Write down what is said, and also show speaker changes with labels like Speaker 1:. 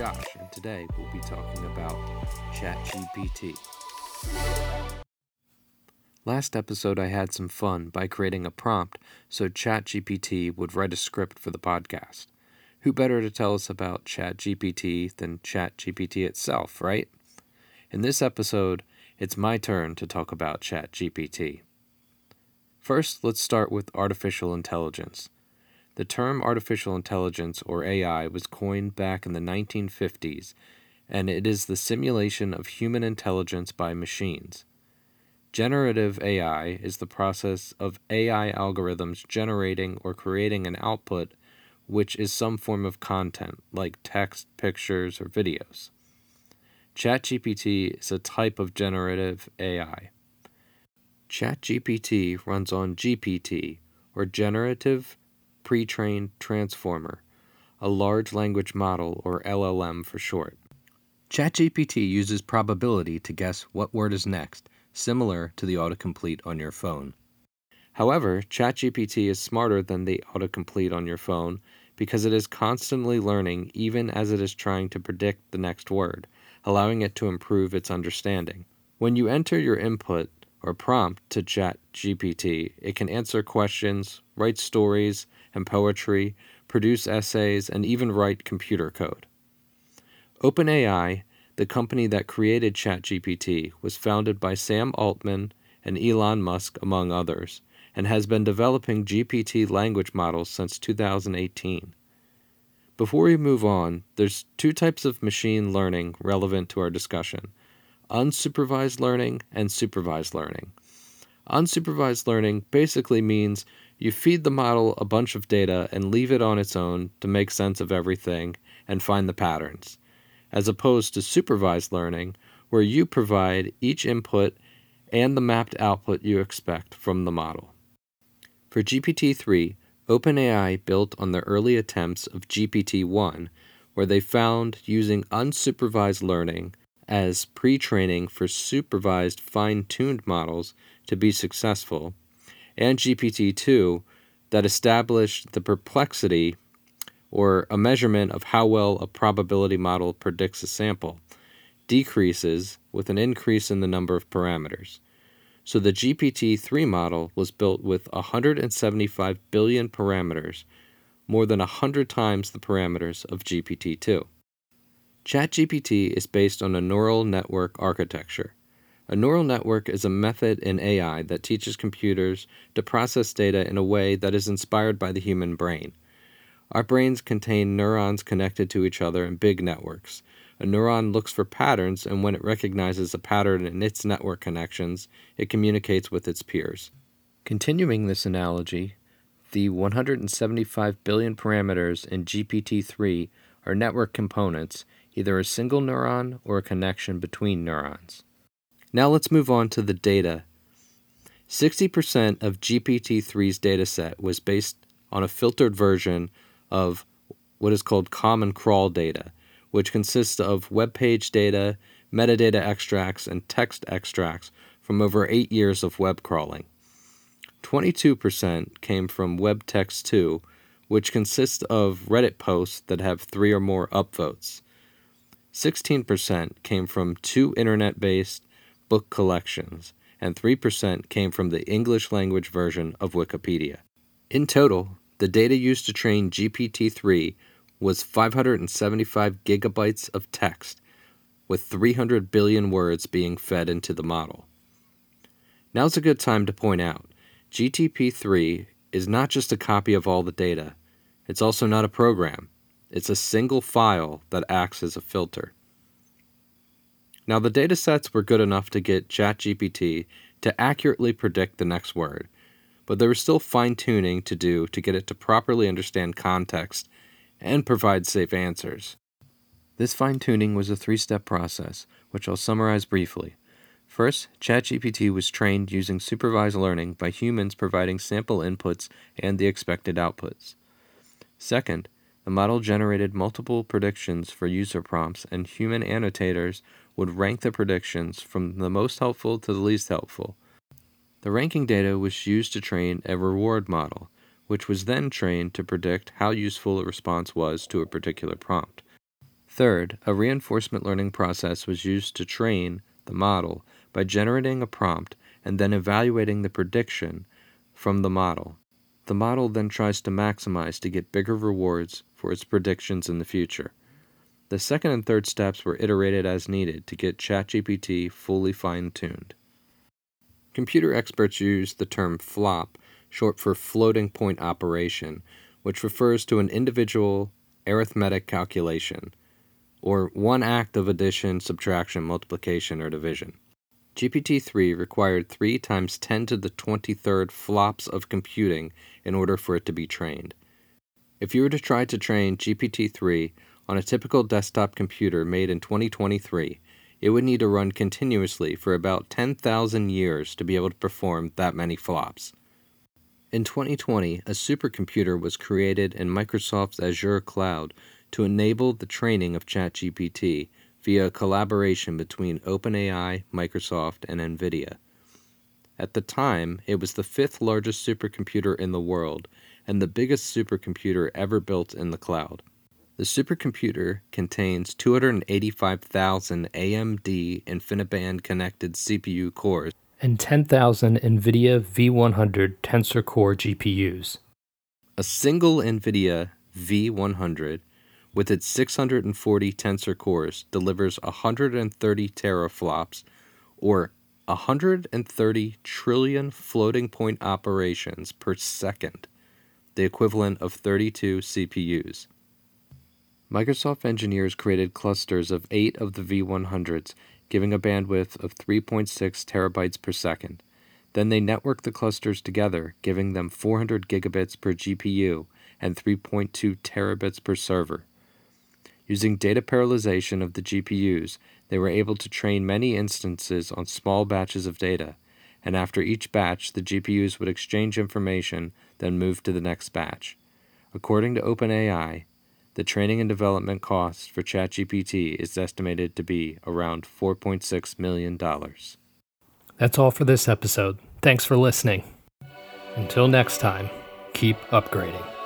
Speaker 1: and today we'll be talking about ChatGPT. Last episode, I had some fun by creating a prompt so ChatGPT would write a script for the podcast. Who better to tell us about ChatGPT than ChatGPT itself, right? In this episode, it's my turn to talk about ChatGPT. First, let's start with artificial intelligence. The term artificial intelligence, or AI, was coined back in the 1950s, and it is the simulation of human intelligence by machines. Generative AI is the process of AI algorithms generating or creating an output which is some form of content, like text, pictures, or videos. ChatGPT is a type of generative AI. ChatGPT runs on GPT, or Generative pre trained transformer, a large language model, or LLM for short. ChatGPT uses probability to guess what word is next, similar to the autocomplete on your phone. However, ChatGPT is smarter than the autocomplete on your phone because it is constantly learning even as it is trying to predict the next word, allowing it to improve its understanding. When you enter your input or prompt to ChatGPT, it can answer questions, write stories, and poetry, produce essays, and even write computer code. OpenAI, the company that created ChatGPT, was founded by Sam Altman and Elon Musk, among others, and has been developing GPT language models since 2018. Before we move on, there's two types of machine learning relevant to our discussion unsupervised learning and supervised learning. Unsupervised learning basically means you feed the model a bunch of data and leave it on its own to make sense of everything and find the patterns, as opposed to supervised learning, where you provide each input and the mapped output you expect from the model. For GPT 3, OpenAI built on the early attempts of GPT 1, where they found using unsupervised learning as pre training for supervised fine tuned models to be successful and GPT 2 that established the perplexity or a measurement of how well a probability model predicts a sample, decreases with an increase in the number of parameters. So the GPT 3 model was built with 175 billion parameters, more than 100 times the parameters of GPT 2. ChatGPT is based on a neural network architecture. A neural network is a method in AI that teaches computers to process data in a way that is inspired by the human brain. Our brains contain neurons connected to each other in big networks. A neuron looks for patterns, and when it recognizes a pattern in its network connections, it communicates with its peers. Continuing this analogy, the 175 billion parameters in GPT 3 are network components, either a single neuron or a connection between neurons. Now let's move on to the data. 60% of GPT-3's dataset was based on a filtered version of what is called common crawl data, which consists of web page data, metadata extracts, and text extracts from over eight years of web crawling. 22% came from Web Text 2, which consists of Reddit posts that have three or more upvotes. 16% came from two internet based book collections, and 3% came from the English language version of Wikipedia. In total, the data used to train GPT 3 was 575 gigabytes of text, with 300 billion words being fed into the model. Now's a good time to point out GTP 3 is not just a copy of all the data, it's also not a program. It's a single file that acts as a filter. Now, the datasets were good enough to get ChatGPT to accurately predict the next word, but there was still fine tuning to do to get it to properly understand context and provide safe answers. This fine tuning was a three step process, which I'll summarize briefly. First, ChatGPT was trained using supervised learning by humans providing sample inputs and the expected outputs. Second, the model generated multiple predictions for user prompts, and human annotators would rank the predictions from the most helpful to the least helpful. The ranking data was used to train a reward model, which was then trained to predict how useful a response was to a particular prompt. Third, a reinforcement learning process was used to train the model by generating a prompt and then evaluating the prediction from the model. The model then tries to maximize to get bigger rewards for its predictions in the future. The second and third steps were iterated as needed to get ChatGPT fully fine tuned. Computer experts use the term FLOP, short for floating point operation, which refers to an individual arithmetic calculation, or one act of addition, subtraction, multiplication, or division. GPT-3 required 3 times 10 to the 23rd flops of computing in order for it to be trained. If you were to try to train GPT-3 on a typical desktop computer made in 2023, it would need to run continuously for about 10,000 years to be able to perform that many flops. In 2020, a supercomputer was created in Microsoft's Azure cloud to enable the training of ChatGPT via a collaboration between OpenAI, Microsoft, and NVIDIA. At the time, it was the fifth largest supercomputer in the world and the biggest supercomputer ever built in the cloud. The supercomputer contains 285,000 AMD InfiniBand connected CPU cores
Speaker 2: and 10,000 NVIDIA V100 Tensor Core GPUs.
Speaker 1: A single NVIDIA V100 with its 640 tensor cores delivers 130 teraflops or 130 trillion floating point operations per second, the equivalent of 32 CPUs. Microsoft engineers created clusters of 8 of the V100s, giving a bandwidth of 3.6 terabytes per second. Then they networked the clusters together, giving them 400 gigabits per GPU and 3.2 terabits per server. Using data parallelization of the GPUs, they were able to train many instances on small batches of data, and after each batch, the GPUs would exchange information, then move to the next batch. According to OpenAI, the training and development cost for ChatGPT is estimated to be around $4.6 million.
Speaker 2: That's all for this episode. Thanks for listening. Until next time, keep upgrading.